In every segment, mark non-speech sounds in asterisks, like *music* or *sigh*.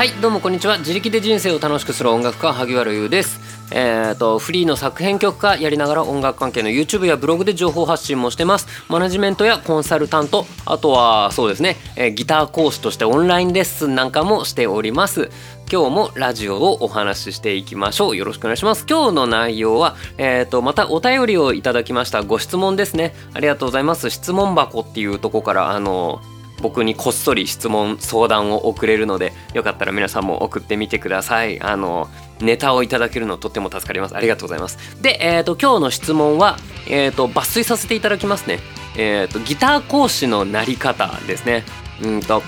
はいどうもこんにちは。自力で人生を楽しくする音楽家萩原優です。えーと、フリーの作編曲家やりながら音楽関係の YouTube やブログで情報発信もしてます。マネジメントやコンサルタントあとはそうですね、えー、ギター講師としてオンラインレッスンなんかもしております。今日もラジオをお話ししていきましょう。よろしくお願いします。今日の内容はえーとまたお便りをいただきました。ご質問ですね。ありがとうございます。質問箱っていうとこからあの僕にこっそり質問相談を送れるのでよかったら皆さんも送ってみてください。あのネタをいただけるのとっても助かります。ありがとうございます。で、えーと、今日の質問は、えーと、抜粋させていただきますね。えーと、ギター講師のなり方ですね。うんと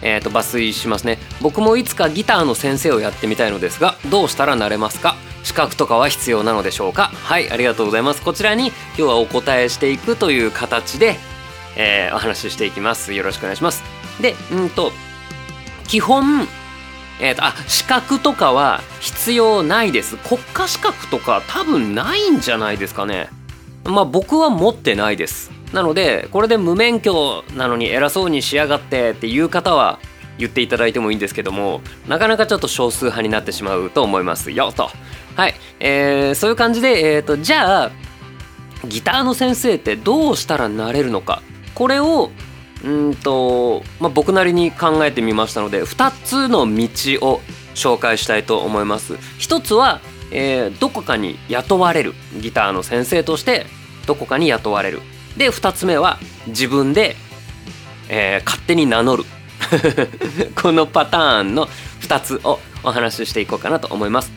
えー、と抜粋しますね。僕もいつかギターの先生をやってみたいのですがどうしたらなれますか？資格とかは必要なのでしょうか？はいありがとうございます。こちらに今日はお答えしていくという形でえー、お話ししていきます。よろしくお願いします。でうんと基本えーと、あ資格とかは必要ないです。国家資格とか多分ないんじゃないですかね。まあ僕は持ってないです。なのでこれで無免許なのに偉そうにしやがってっていう方は言っていただいてもいいんですけどもなかなかちょっと少数派になってしまうと思いますよと。はい、えー、そういう感じで、えーとじゃあギターの先生ってどうしたらなれるのか。これをうんと、まあ、僕なりに考えてみましたので2つの道を紹介したいと思います。一つは、えー、どこかに雇われるギターの先生としてどこかに雇われる。で2つ目は自分で、えー、勝手に名乗る *laughs* このパターンの2つをお話ししていこうかなと思います。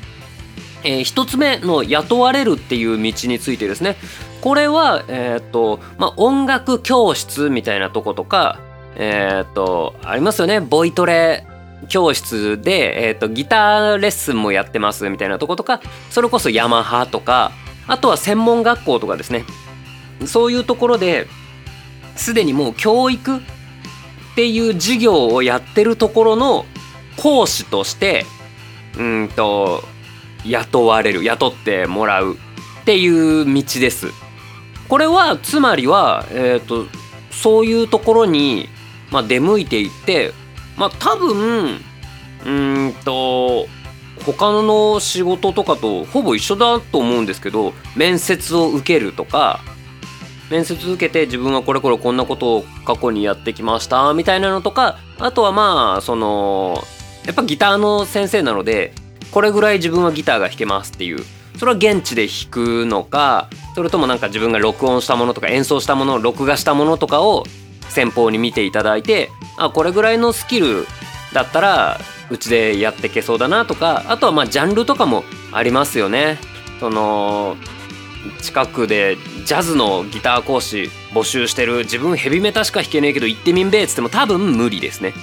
えー、1つ目の雇われるっていう道についてですねこれは、えっ、ー、と、まあ、音楽教室みたいなとことか、えっ、ー、と、ありますよね。ボイトレ教室で、えっ、ー、と、ギターレッスンもやってますみたいなとことか、それこそヤマハとか、あとは専門学校とかですね。そういうところで、すでにもう教育っていう授業をやってるところの講師として、うんと、雇われる、雇ってもらうっていう道です。これはつまりは、えーと、そういうところに、まあ、出向いていってまあ多分うんと他の仕事とかとほぼ一緒だと思うんですけど面接を受けるとか面接受けて自分はこれこれこんなことを過去にやってきましたみたいなのとかあとはまあそのやっぱギターの先生なのでこれぐらい自分はギターが弾けますっていうそれは現地で弾くのかそれともなんか自分が録音したものとか演奏したもの録画したものとかを先方に見ていただいてあこれぐらいのスキルだったらうちでやってけそうだなとかあとはまあジャンルとかもありますよね。その近くでジャズのギター講師募集してる自分ヘビメタしか弾けねえけど行ってみんべえっつっても多分無理ですね。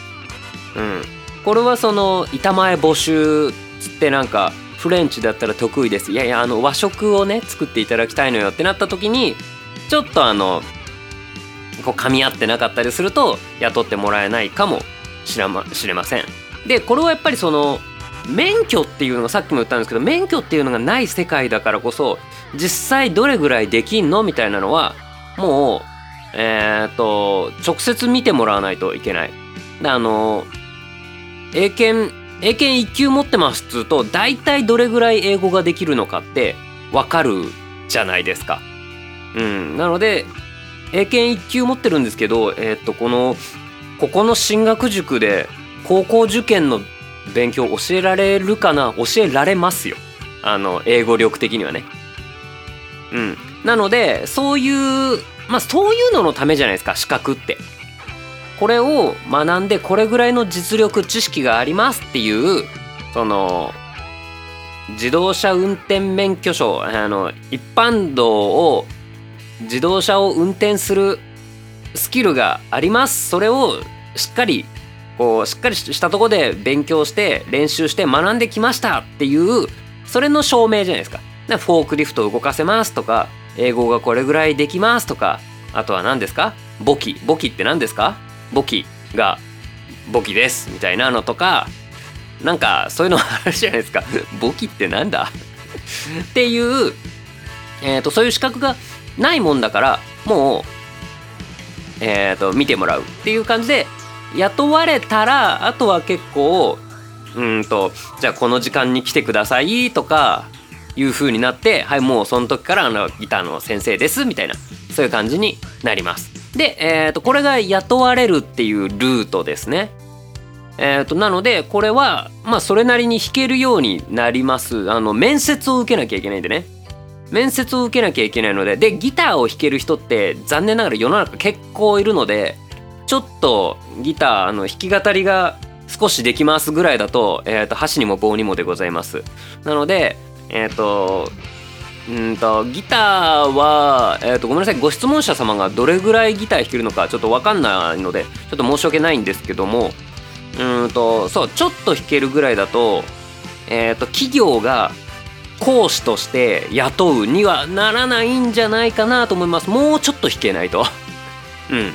うん。これはその板前募集つってなんかフレンチだったら得意ですいやいやあの和食をね作っていただきたいのよってなった時にちょっとあのこう噛み合ってなかったりすると雇ってもらえないかもしれません。でこれはやっぱりその免許っていうのがさっきも言ったんですけど免許っていうのがない世界だからこそ実際どれぐらいできんのみたいなのはもうえっ、と直接見てもらわないといけない。であの英検英検1級持ってますっつうと大体どれぐらい英語ができるのかってわかるじゃないですか。うん、なので英検1級持ってるんですけど、えー、っとこのここの進学塾で高校受験の勉強教えられるかな？教えられますよあの英語力的にはね。うん、なのでそういうまあそういうののためじゃないですか資格って。これを学んでこれぐらいの実力知識がありますっていうその自動車運転免許証あの一般道を自動車を運転するスキルがあります。それをしっかりこうしっかりしたとこで勉強して練習して学んできましたっていうそれの証明じゃないですか。フォークリフトを動かせますとか英語がこれぐらいできますとかあとは何ですか？簿記。簿記って何ですか？簿記が簿記ですみたいなのとかなんかそういうのあるじゃないですか。*laughs* 簿記ってなんだ？*laughs* っていう、えーと、そういう資格がないもんだからもう、えーと、見てもらうっていう感じで雇われたらあとは結構うんとじゃあこの時間に来てくださいとかいう風になってはいもうその時からあのギターの先生ですみたいなそういう感じになります。で、えー、とこれが雇われるっていうルートですね。えー、となのでこれはまあそれなりに弾けるようになります。あの面接を受けなきゃいけないんでね。面接を受けなきゃいけないので。でギターを弾ける人って残念ながら世の中結構いるのでちょっとギターあの弾き語りが少しできますぐらいだと,、えー、と箸にも棒にもでございます。なのでえっ、ー、とうんとギターは、えー、とごめんなさいご質問者様がどれぐらいギター弾けるのかちょっと分かんないのでちょっと申し訳ないんですけどもうんとそうちょっと弾けるぐらいだと,、えー、と企業が講師として雇うにはならないんじゃないかなと思います。もうちょっと弾けないと。*laughs* うん。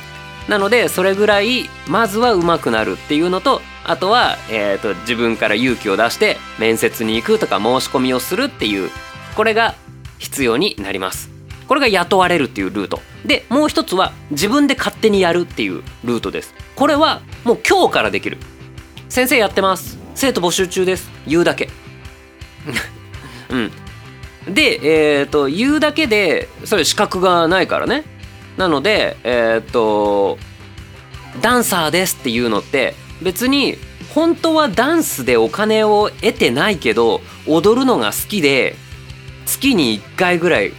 なのでそれぐらいまずは上手くなるっていうのとあとは、えーと、自分から勇気を出して面接に行くとか申し込みをするっていうこれが必要になります。これが雇われるっていうルート。でもう一つは自分で勝手にやるっていうルートです。これはもう今日からできる。先生やってます。生徒募集中です。言うだけ。*laughs* うん。でえっ、ー、と言うだけでそれ資格がないからね。なのでえっ、ー、とダンサーですっていうのって別に本当はダンスでお金を得てないけど踊るのが好きで月に1回ぐらい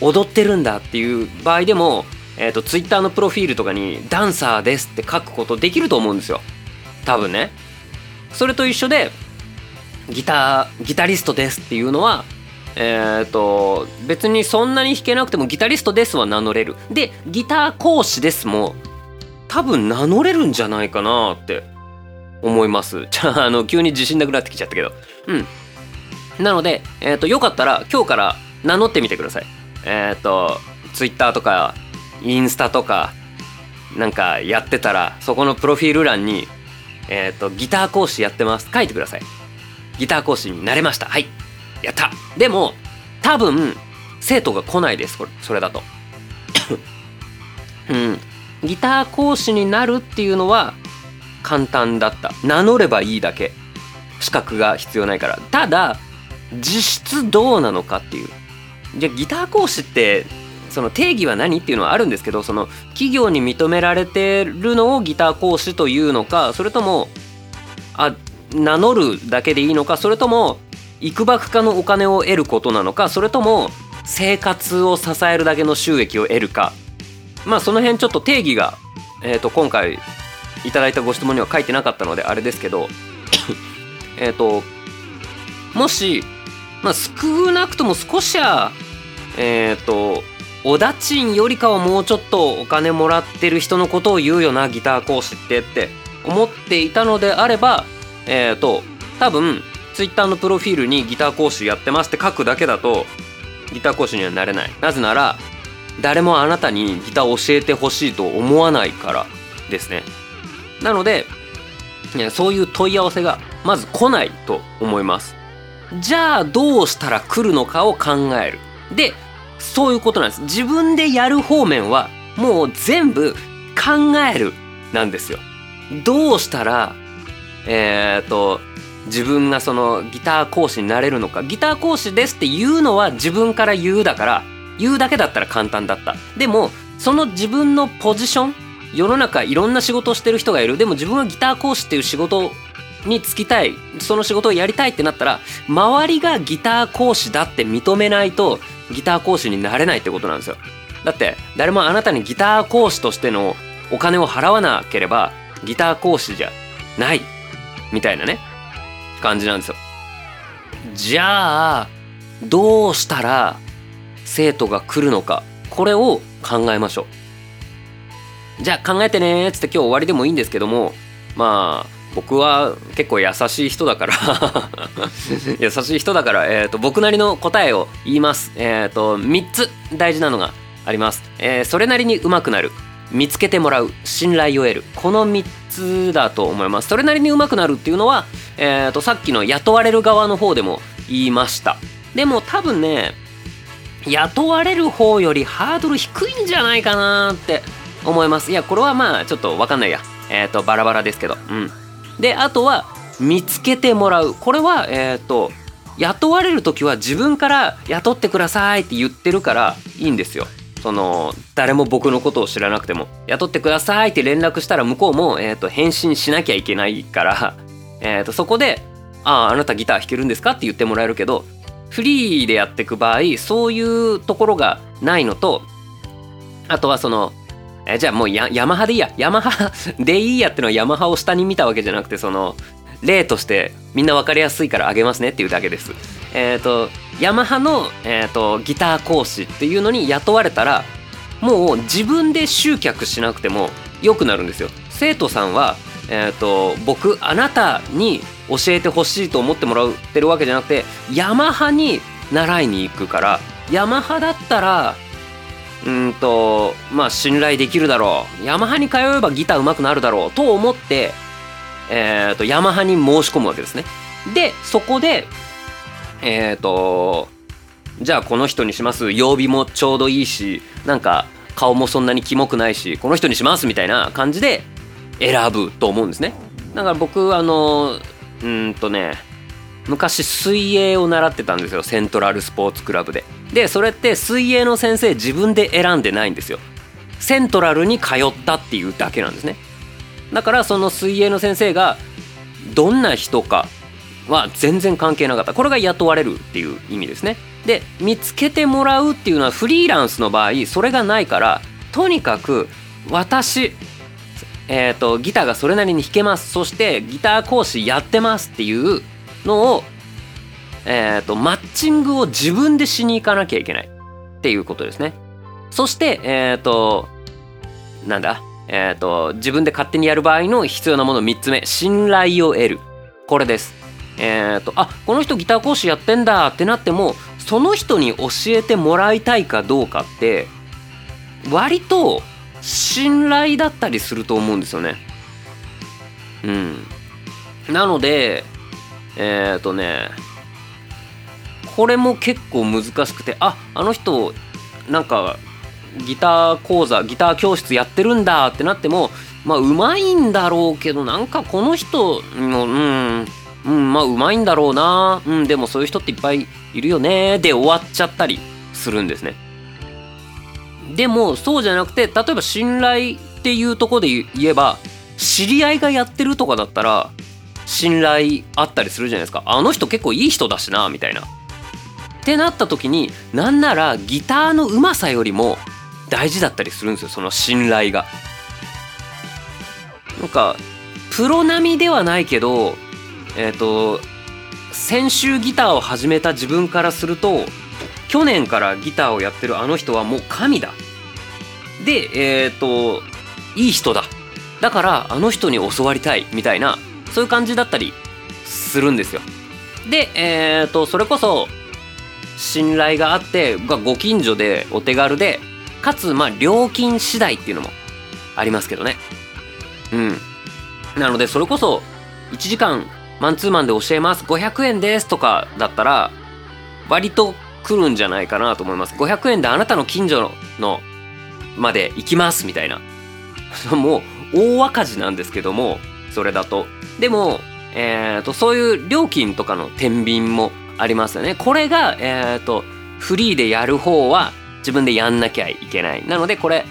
踊ってるんだっていう場合でも、えーと、ツイッターのプロフィールとかに「ダンサーです」って書くことできると思うんですよ。多分ね。それと一緒でギターギタリストですっていうのはえっ、ー、と別にそんなに弾けなくてもギタリストですは名乗れる。でギター講師ですも多分名乗れるんじゃないかなって思います。じゃああの急に自信なくなってきちゃったけど。うん。なので、えーと、よかったら今日から名乗ってみてください。えっ、ー、とツイッターとかインスタとかなんかやってたらそこのプロフィール欄にえっ、ー、とギター講師やってます。書いてください。ギター講師になれました。はい。やった。でも多分生徒が来ないです。それだと。*coughs* うん。ギター講師になるっていうのは簡単だった。名乗ればいいだけ。資格が必要ないから。ただ実質どうなのかっていう。じゃあギター講師ってその定義は何っていうのはあるんですけどその企業に認められてるのをギター講師というのかそれともあ名乗るだけでいいのかそれとも幾ばくかのお金を得ることなのかそれとも生活を支えるだけの収益を得るか。まあその辺ちょっと定義が、えー、と今回いただいたご質問には書いてなかったのであれですけどえっともし、まあ、少なくとも少しはえっ、ー、とおだちんよりかはもうちょっとお金もらってる人のことを言うよなギター講師ってって思っていたのであればえっ、ー、と多分ツイッターのプロフィールにギター講師やってますって書くだけだとギター講師にはなれない。なぜなら誰もあなたにギター教えてほしいと思わないからですね。なのでそういう問い合わせがまず来ないと思います。じゃあどうしたら来るのかを考える。でそういうことなんです。自分でやる方面はもう全部考えるなんですよ。どうしたらえっ、と自分がそのギター講師になれるのか。ギター講師ですって言うのは自分から言うだから言うだけだったら簡単だった。でもその自分のポジション世の中いろんな仕事をしてる人がいる。でも自分はギター講師っていう仕事に就きたいその仕事をやりたいってなったら周りがギター講師だって認めないとギター講師になれないってことなんですよ。だって誰もあなたにギター講師としてのお金を払わなければギター講師じゃない。みたいなね。感じなんですよ。じゃあどうしたら生徒が来るのか。これを考えましょう。じゃあ考えてねっつって今日終わりでもいいんですけどもまあ僕は結構優しい人だから *laughs* 優しい人だから、えーと、僕なりの答えを言います。えっ、ー、と3つ大事なのがあります。えー、それなりに上手くなる見つけてもらう信頼を得るこの3つだと思います。それなりに上手くなるっていうのは、えーとさっきの雇われる側の方でも言いました。でも多分ね雇われる方よりハードル低いんじゃないかなって思いますいやこれはまあちょっと分かんないやえー、とバラバラですけどうんであとは見つけてもらう。これはえっ、と雇われる時は自分から雇ってくださいって言ってるからいいんですよ。その誰も僕のことを知らなくても。雇ってくださいって連絡したら向こうも、えー、と返信しなきゃいけないから、*laughs* えー、とそこで「あああなたギター弾けるんですか?」って言ってもらえるけどフリーでやっていく場合そういうところがないのとあとはそのえじゃあもうヤヤマハでいいやヤマハ *laughs* でいいやってのはヤマハを下に見たわけじゃなくてその例としてみんな分かりやすいからあげますねっていうだけです。えっ、ー、とヤマハの、えーと、ギター講師っていうのに雇われたらもう自分で集客しなくても良くなるんですよ。生徒さんは、えーと、僕あなたに教えてほしいと思ってもらってるわけじゃなくてヤマハに習いに行くからヤマハだったらうんとまあ信頼できるだろうヤマハに通えばギター上手くなるだろうと思ってえーと、ヤマハに申し込むわけですね。でそこでえっ、ー、とじゃあこの人にします曜日もちょうどいいしなんか顔もそんなにキモくないしこの人にしますみたいな感じで選ぶと思うんですね。だから僕あのうんとね昔水泳を習ってたんですよセントラルスポーツクラブで。でそれって水泳の先生自分で選んでないんですよ。セントラルに通ったっていうだけなんですね。だからその水泳の先生がどんな人かは全然関係なかったこれが雇われるっていう意味ですねで見つけてもらうっていうのはフリーランスの場合それがないからとにかく私えーと、ギターがそれなりに弾けますそしてギター講師やってますっていうのを、えーと、マッチングを自分でしに行かなきゃいけない。っていうことですね。そしてえっ、ー、となんだ？えーと、自分で勝手にやる場合の必要なもの3つ目。信頼を得る。これです。えっ、ー、とあこの人ギター講師やってんだ。ってなってもその人に教えてもらいたいかどうかって割と信頼だったりすると思うんですよね。うん。なのでえっ、とねこれも結構難しくてああの人なんかギター講座ギター教室やってるんだってなってもまあうまいんだろうけどなんかこの人もうんうんまあうまいんだろうなうんでもそういう人っていっぱいいるよねで終わっちゃったりするんですね。でもそうじゃなくて例えば信頼っていうとこで言えば知り合いがやってるとかだったら信頼あったりするじゃないですか。あの人結構いい人だしなみたいな。ってなった時になんならギターのうまさよりも大事だったりするんですよその信頼が。なんかプロ並みではないけどえっ、ー、と先週ギターを始めた自分からすると去年からギターをやってるあの人はもう神だ。でえっ、ー、といい人だ。だからあの人に教わりたいみたいなそういう感じだったりするんですよ。でえっ、ー、とそれこそ信頼があってご近所でお手軽でかつまあ料金次第っていうのもありますけどね。うん。なのでそれこそ1時間マンツーマンで教えます500円ですとかだったら割と来るんじゃないかなと思います。500円であなたの近所のまで行きますみたいな。*laughs* もう大赤字なんですけどもそれだと。でもえーと、そういう料金とかの天秤もありますよね。これが、えーとフリーでやる方は自分でやんなきゃいけない。なのでこれ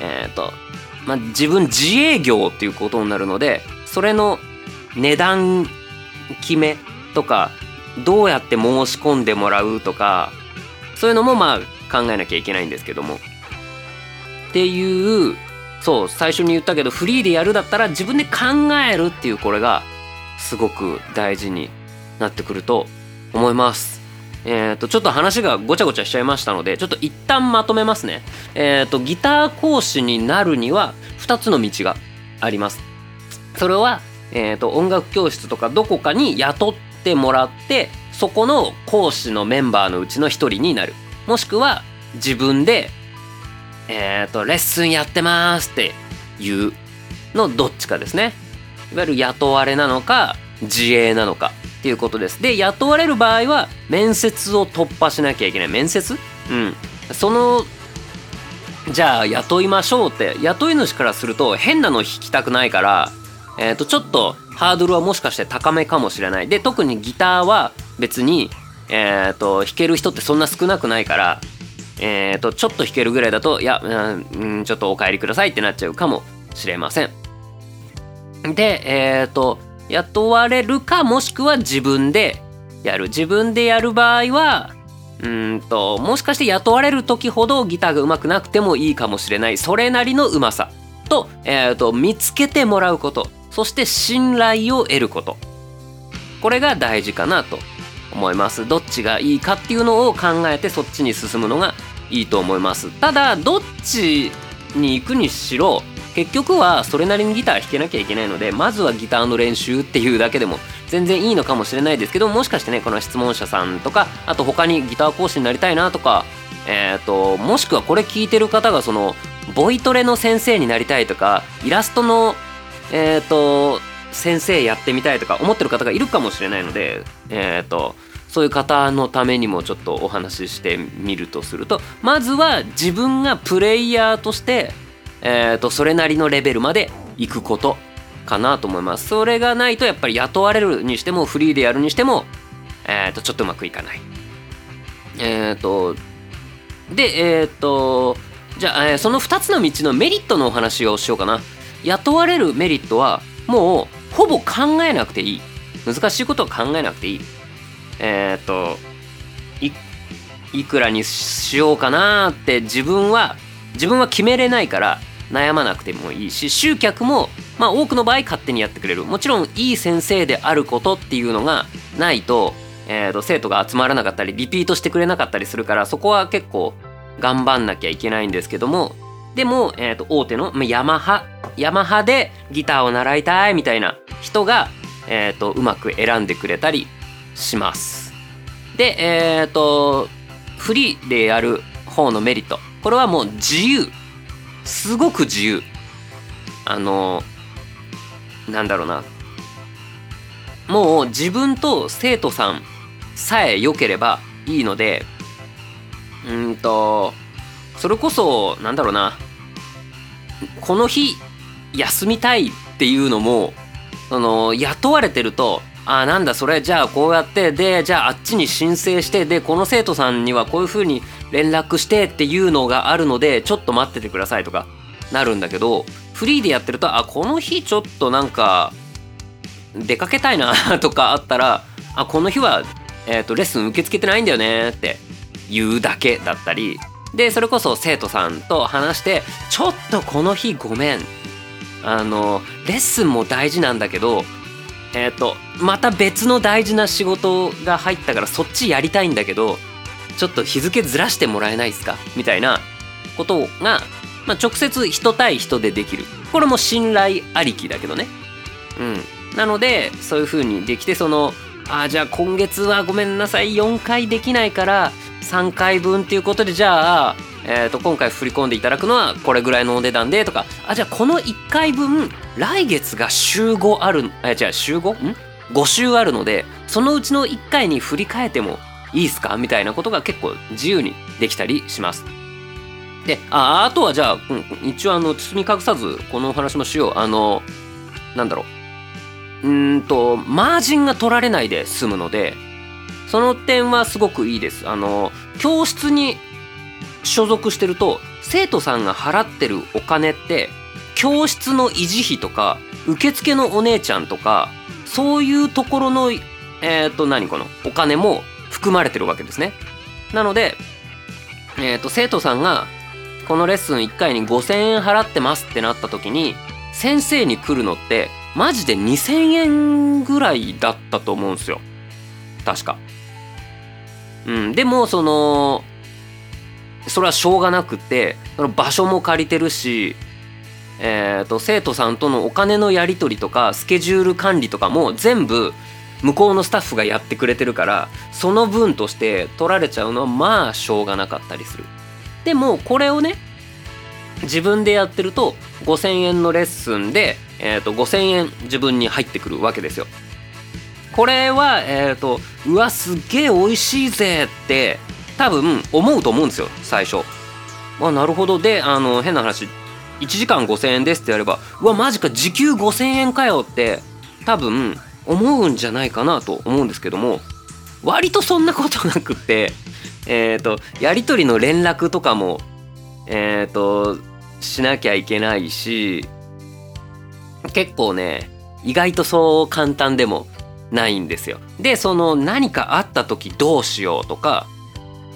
えっ、ー、とまあ自分自営業っていうことになるのでそれの値段決めとかどうやって申し込んでもらうとかそういうのもまあ考えなきゃいけないんですけども。っていうそう最初に言ったけどフリーでやるだったら自分で考えるっていうこれがすごく大事になってくると思います。えー、とちょっと話がごちゃごちゃしちゃいましたのでちょっと一旦まとめますね、えー、とギター講師になるには2つの道があります。それは、えー、と音楽教室とかどこかに雇ってもらってそこの講師のメンバーのうちの1人になる。もしくは自分で、えー、とレッスンやってますっていうのどっちかですね。いわゆる雇われなのか自営なのか。っていうことです。で雇われる場合は面接を突破しなきゃいけない。面接？うん。そのじゃあ雇いましょうって。雇い主からすると変なの弾きたくないから、えー、とちょっとハードルはもしかして高めかもしれない。で特にギターは別に、えー、と弾ける人ってそんな少なくないから、えー、とちょっと弾けるぐらいだといや、うん、ちょっとお帰りくださいってなっちゃうかもしれません。でえっ、と雇われるかもしくは自分でやる。自分でやる場合はうんともしかして雇われる時ほどギターが上手くなくてもいいかもしれない。それなりのうまさ。と,、えーと、見つけてもらうこと。そして信頼を得ること。これが大事かなと思います。どっちがいいかっていうのを考えてそっちに進むのがいいと思います。ただどっちに行くにしろ結局はそれなりにギター弾けなきゃいけないのでまずはギターの練習っていうだけでも全然いいのかもしれないですけどもしかしてねこの質問者さんとかあと他にギター講師になりたいなとかえっ、ー、ともしくはこれ聞いてる方がそのボイトレの先生になりたいとかイラストのえっ、ー、と先生やってみたいとか思ってる方がいるかもしれないのでえっ、ー、とそういう方のためにもちょっとお話ししてみるとするとまずは自分がプレイヤーとしてえーと、それなりのレベルまで行くことかなと思います。それがないとやっぱり雇われるにしてもフリーでやるにしても、えーと、ちょっとうまくいかない。えっ、ー、とでえっ、ー、とじゃあ、えー、その2つの道のメリットのお話をしようかな。雇われるメリットはもうほぼ考えなくていい。難しいことは考えなくていい。えっ、といくらにしようかなって自分は自分は決めれないから悩まなくてもいいし集客もまあ多くの場合勝手にやってくれる。もちろんいい先生であることっていうのがないと,、えー、と生徒が集まらなかったりリピートしてくれなかったりするからそこは結構頑張んなきゃいけないんですけども。でも、えー、と大手の、まあ、ヤマハヤマハでギターを習いたいみたいな人が、えー、とうまく選んでくれたりします。でえっ、ー、とフリーでやる方のメリット。これはもう自由。すごく自由。あのなんだろうな。もう自分と生徒さんさえ良ければいいのでうんとそれこそなんだろうな。この日休みたいっていうのもその雇われてるとあなんだそれじゃあこうやってでじゃああっちに申請してでこの生徒さんにはこういうふうに連絡してっていうのがあるのでちょっと待っててくださいとかなるんだけどフリーでやってるとあこの日ちょっとなんか出かけたいな *laughs* とかあったらあこの日は、えーと、レッスン受け付けてないんだよねって言うだけだったりでそれこそ生徒さんと話してちょっとこの日ごめん。あのレッスンも大事なんだけどえっ、ー、とまた別の大事な仕事が入ったからそっちやりたいんだけどちょっと日付ずらしてもらえないですか？みたいなことが、まあ、直接人対人でできる。これも信頼ありきだけどね。うん。なのでそういう風にできてそのあじゃあ今月はごめんなさい。4回できないから3回分っていうことでじゃあ、えー、と今回振り込んでいただくのはこれぐらいのお値段でとか。あじゃあこの1回分来月が週5あるあじゃあ週 5? ん？5週あるのでそのうちの1回に振り替えてもいいっすか？みたいなことが結構自由にできたりします。でああとはじゃあ、うん、一応あの包み隠さずこのお話もしよう。あのなんだろう。うんとマージンが取られないで済むのでその点はすごくいいですあの教室に所属してると生徒さんが払ってるお金って教室の維持費とか受付のお姉ちゃんとかそういうところのえっ、ー、と何このお金も含まれてるわけですね。なので、えーと、生徒さんがこのレッスン1回に5,000円払ってますってなった時に先生に来るのってマジで2,000円ぐらいだったと思うんですよ確か。うん、でもそのそれはしょうがなくてその場所も借りてるし、えーと生徒さんとのお金のやり取りとかスケジュール管理とかも全部向こうのスタッフがやってくれてるからその分として取られちゃうのはまあしょうがなかったりするでもこれをね自分でやってると5,000円のレッスンで、えー、と5,000円自分に入ってくるわけですよ。これはえっ、ー、とうわすげえ美味しいぜって多分思うと思うんですよ最初。まあなるほど。であの変な話。1時間5,000円ですってやればうわマジか時給5,000円かよって多分思うんじゃないかなと思うんですけども割とそんなことなくってえっ、ー、とやり取りの連絡とかもえっ、ー、としなきゃいけないし結構ね意外とそう簡単でもないんですよ。でその何かあった時どうしようとか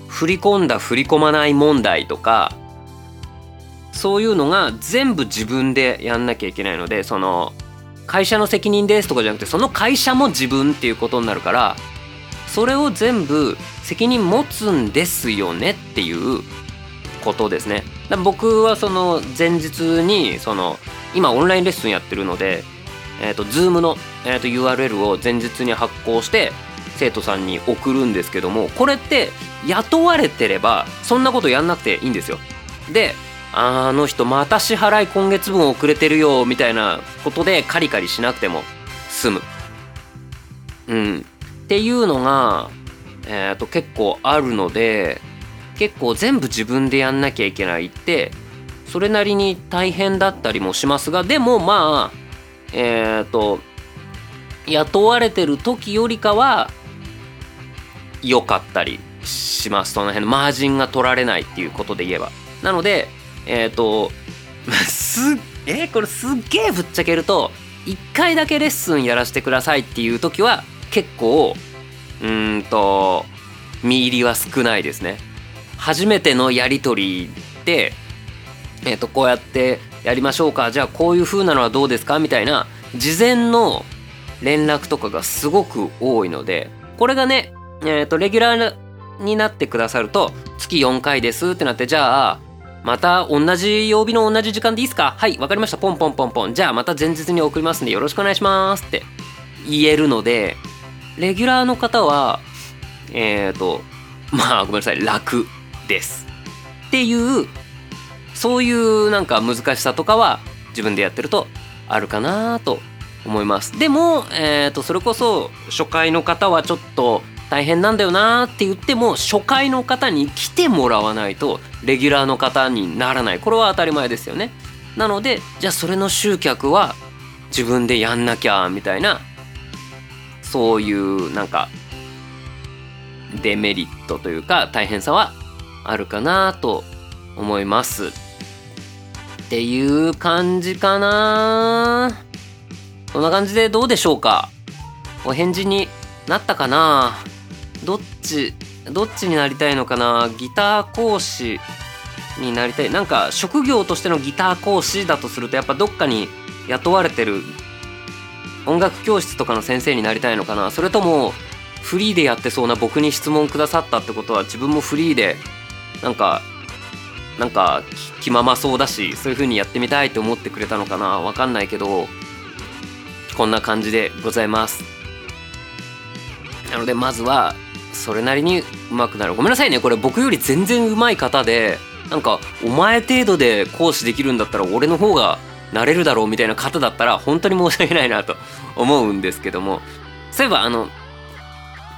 振り込んだ振り込まない問題とかそういうのが全部自分でやんなきゃいけないのでその会社の責任ですとかじゃなくてその会社も自分っていうことになるからそれを全部責任持つんですよねっていうことですね。僕はその前日にその今オンラインレッスンやってるので、えーと、Zoom の、えーと URL を前日に発行して生徒さんに送るんですけどもこれって雇われてればそんなことやんなくていいんですよ。であの人また支払い今月分遅れてるよみたいなことでカリカリしなくても済む。うん。っていうのが、えー、と結構あるので結構全部自分でやんなきゃいけないってそれなりに大変だったりもしますがでもまあえっ、ー、と雇われてる時よりかは良かったりします。その辺のマージンが取られないっていうことで言えば。なのでえっ、ー、とすえー、*laughs* これすっげえぶっちゃけると1回だけレッスンやらせてくださいっていう時は結構うんと見入りは少ないですね。初めてのやり取りでえ、ー、とこうやってやりましょうかじゃあこういう風なのはどうですかみたいな事前の連絡とかがすごく多いのでこれがねえっ、ー、とレギュラーになってくださると月4回ですってなってじゃあまた同じ曜日の同じ時間でいいですか？はいわかりました。ポンポンポンポン。じゃあまた前日に送りますんでよろしくお願いしますって言えるのでレギュラーの方はえっ、ー、とまあごめんなさい。楽。です。っていうそういうなんか難しさとかは自分でやってるとあるかなと思います。でも、えー、とそれこそ初回の方はちょっと大変なんだよなって言っても初回の方に来てもらわないとレギュラーの方にならない。これは当たり前ですよね。なのでじゃあそれの集客は自分でやんなきゃみたいなそういうなんかデメリットというか大変さはあるかなと思います。っていう感じかな。こんな感じでどうでしょうか。お返事になったかな。どっちどっちになりたいのかな。ギター講師になりたい。なんか職業としてのギター講師だとするとやっぱどっかに雇われてる音楽教室とかの先生になりたいのかな。それともフリーでやってそうな僕に質問くださったってことは自分もフリーでなんかなんか気ままそうだしそういう風にやってみたいって思ってくれたのかなわかんないけどこんな感じでございます。なのでまずはそれなりに上手くなる。ごめんなさいねこれ僕より全然上手い方でなんかお前程度で講師できるんだったら俺の方がなれるだろうみたいな方だったら本当に申し訳ないなと思うんですけども。そういえばあの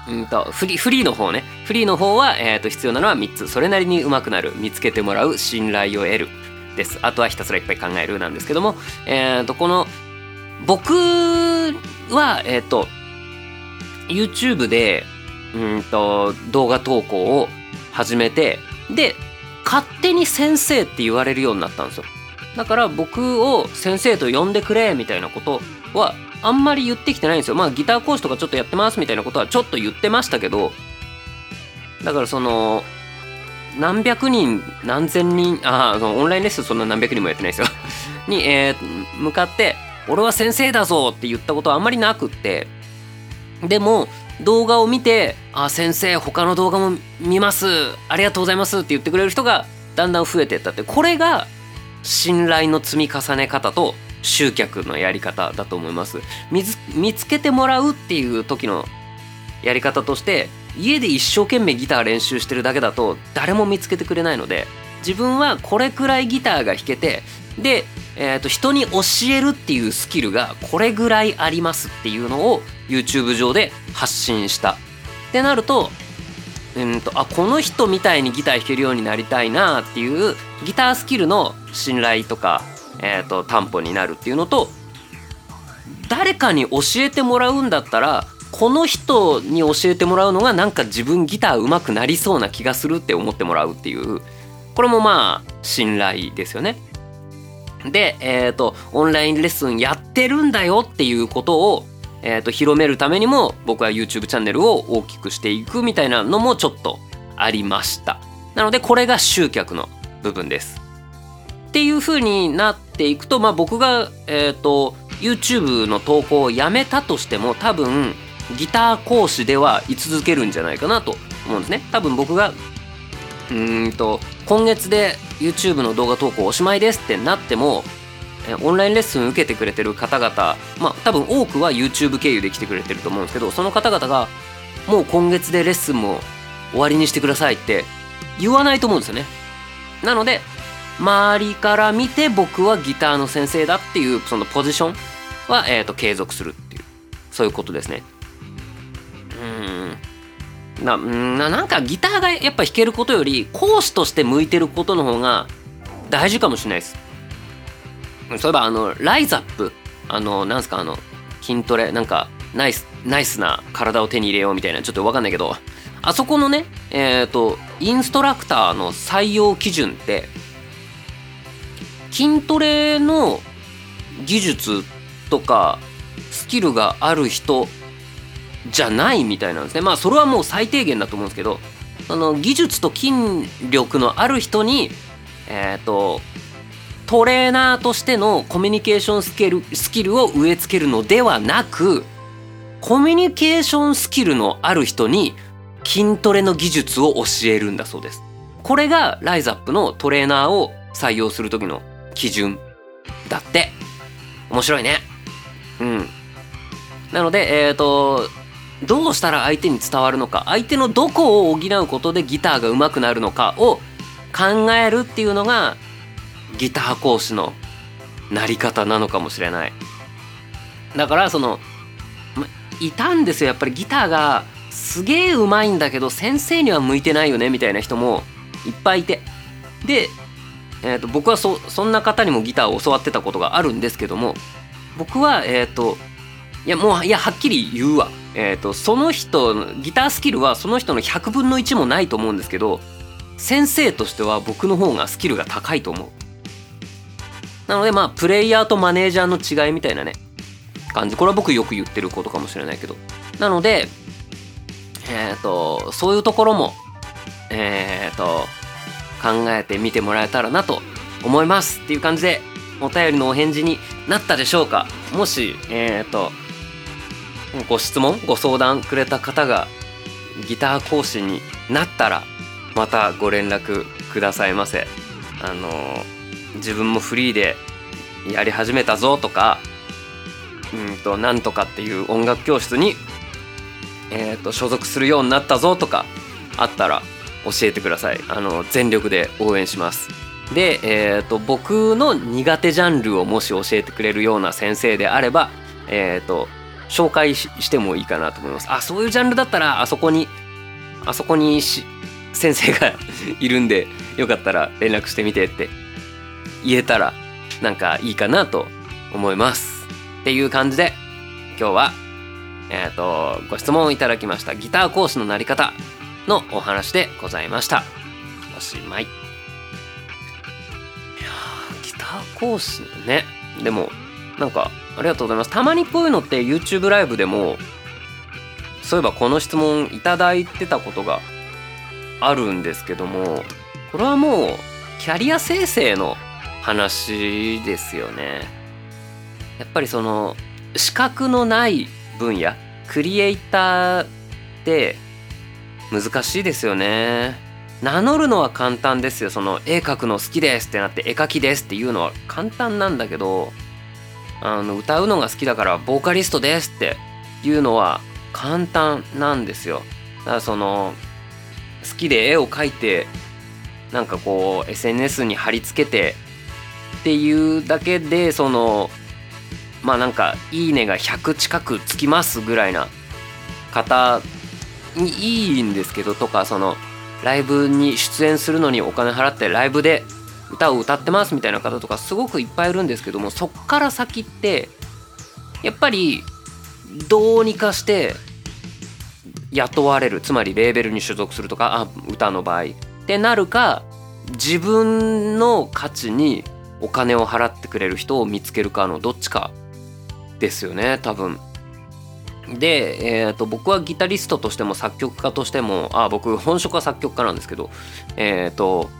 うんとフリーフリーの方ね。フリーの方は、えー、と必要なのは3つ。それなりに上手くなる。見つけてもらう。信頼を得る。です。あとはひたすらいっぱい考えるなんですけども、えー、とこの僕はえっ、ー、と YouTube でうんと動画投稿を始めてで勝手に先生って言われるようになったんですよ。だから僕を先生と呼んでくれみたいなことはあんまり言ってきてないんですよまあギター講師とかちょっとやってますみたいなことはちょっと言ってましたけどだからその何百人何千人ああオンラインレッスンそんな何百人もやってないですよ *laughs* に、えー、向かって「俺は先生だぞ!」って言ったことはあんまりなくってでも動画を見て「あ先生他の動画も見ますありがとうございます」って言ってくれる人がだんだん増えてったってこれが信頼の積み重ね方と集客のやり方だと思います。見つけてもらうっていう時のやり方として家で一生懸命ギター練習してるだけだと誰も見つけてくれないので自分はこれくらいギターが弾けてで、えー、と人に教えるっていうスキルがこれぐらいありますっていうのを YouTube 上で発信した。ってなるとうんとあこの人みたいにギター弾けるようになりたいなっていうギタースキルの信頼とか、えーと、担保になるっていうのと誰かに教えてもらうんだったらこの人に教えてもらうのがなんか自分ギター上手くなりそうな気がするって思ってもらうっていうこれもまあ信頼ですよね。で、えーと、オンラインレッスンやってるんだよっていうことを、えーと、広めるためにも僕は YouTube チャンネルを大きくしていくみたいなのもちょっとありましたなのでこれが集客の部分ですっていう風になっていくと、まあ、僕が、えーと YouTube の投稿をやめたとしても多分ギター講師では居続けるんじゃないかなと思うんですね。多分僕がうんと今月で YouTube の動画投稿おしまいですってなってもオンラインレッスン受けてくれてる方々まあ多分多くは YouTube 経由で来てくれてると思うんですけどその方々がもう今月でレッスンも終わりにしてくださいって言わないと思うんですよね。なので周りから見て僕はギターの先生だっていうそのポジションは、えーと継続するっていう。そういうことですね。なななんかギターがやっぱ弾けることより講師として向いてることの方が大事かもしれないです。そういえばあのライザップ。あのなんすかあの筋トレ。なんかナイスナイスな体を手に入れようみたいな。ちょっと分かんないけど。あそこのねえっ、ー、とインストラクターの採用基準って筋トレの技術とかスキルがある人じゃないみたいなんですねまあそれはもう最低限だと思うんですけどあの技術と筋力のある人にえっ、ー、とトレーナーとしてのコミュニケーションスキルスキルを植え付けるのではなくコミュニケーションスキルのある人に筋トレの技術を教えるんだそうです。これがライザップのトレーナーを採用する時の基準だって。面白いね。うん。なので、えっ、ー、と、どうしたら相手に伝わるのか相手のどこを補うことでギターが上手くなるのかを考えるっていうのがギター講師のなり方なのかもしれないだからそのいたんですよやっぱりギターがすげえうまいんだけど先生には向いてないよねみたいな人もいっぱいいてで、えー、と僕はそそんな方にもギターを教わってたことがあるんですけども僕はえっ、ー、といやもういやはっきり言うわ。えーと、その人ギタースキルはその人の100分の1もないと思うんですけど先生としては僕の方がスキルが高いと思う。なのでまあプレイヤーとマネージャーの違いみたいなね感じ。これは僕よく言ってることかもしれないけど。なのでえっ、ー、とそういうところもえっ、ー、と考えてみてもらえたらなと思いますっていう感じでお便りのお返事になったでしょうか。もしえっ、ー、とご質問ご相談くれた方がギター講師になったらまたご連絡くださいませ。あの自分もフリーでやり始めたぞとかうんとなんとかっていう音楽教室に、えーと、所属するようになったぞとかあったら教えてください。あの全力で応援します。で、えーと、僕の苦手ジャンルをもし教えてくれるような先生であればえっ、ー、と紹介してもいいかなと思います。あそういうジャンルだったらあそこにあそこに先生が *laughs* いるんでよかったら連絡してみてって言えたらなんかいいかなと思います。っていう感じで今日はえっ、ー、とご質問をいただきました。ギター講師のなり方。のお話でございました。おしまいいやギター講師ね。でもなんかありがとうございます。たまにこういうのって YouTube ライブでもそういえばこの質問いただいてたことがあるんですけどもこれはもうキャリア生成の話ですよね。やっぱりその資格のない分野クリエイターって難しいですよね。名乗るのは簡単ですよ。その絵描くの好きですってなって絵描きですっていうのは簡単なんだけどあの歌うのが好きだからボーカリストですっていうのは簡単なんですよ。だからその好きで絵を描いてなんかこう SNS に貼り付けてっていうだけでそのまあなんか「いいね」が100近くつきますぐらいな方いいんですけどとかそのライブに出演するのにお金払ってライブで歌を歌ってますみたいな方とかすごくいっぱいいるんですけどもそっから先ってやっぱりどうにかして雇われるつまりレーベルに所属するとかあ歌の場合ってなるか自分の価値にお金を払ってくれる人を見つけるかのどっちかですよね多分。で、えーと、僕はギタリストとしても作曲家としてもあ僕本職は作曲家なんですけど、えーと、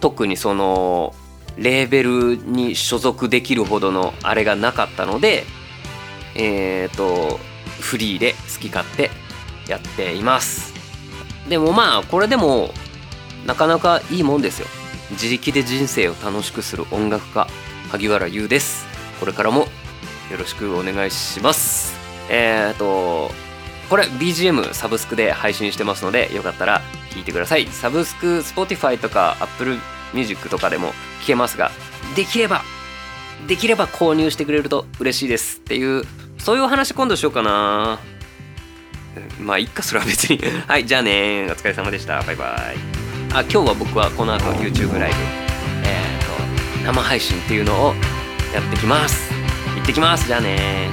特にそのレーベルに所属できるほどのあれがなかったのでえーとフリーで好き勝手やっています。でもまあこれでもなかなかいいもんですよ。自力で人生を楽しくする音楽家萩原優です。これからもよろしくお願いします。えっ、とこれ BGM サブスクで配信してますのでよかったら聞いてください。サブスク Spotify とか Apple Music とかでも聞けますができればできれば購入してくれると嬉しいですっていうそういうお話今度しようかな。まあいっかそれは別に。*laughs* はいじゃあねお疲れ様でした。バイバイ。あ今日は僕はこの後 YouTube ライブ。えっ、ー、と生配信っていうのをやってきます。行ってきます。じゃあね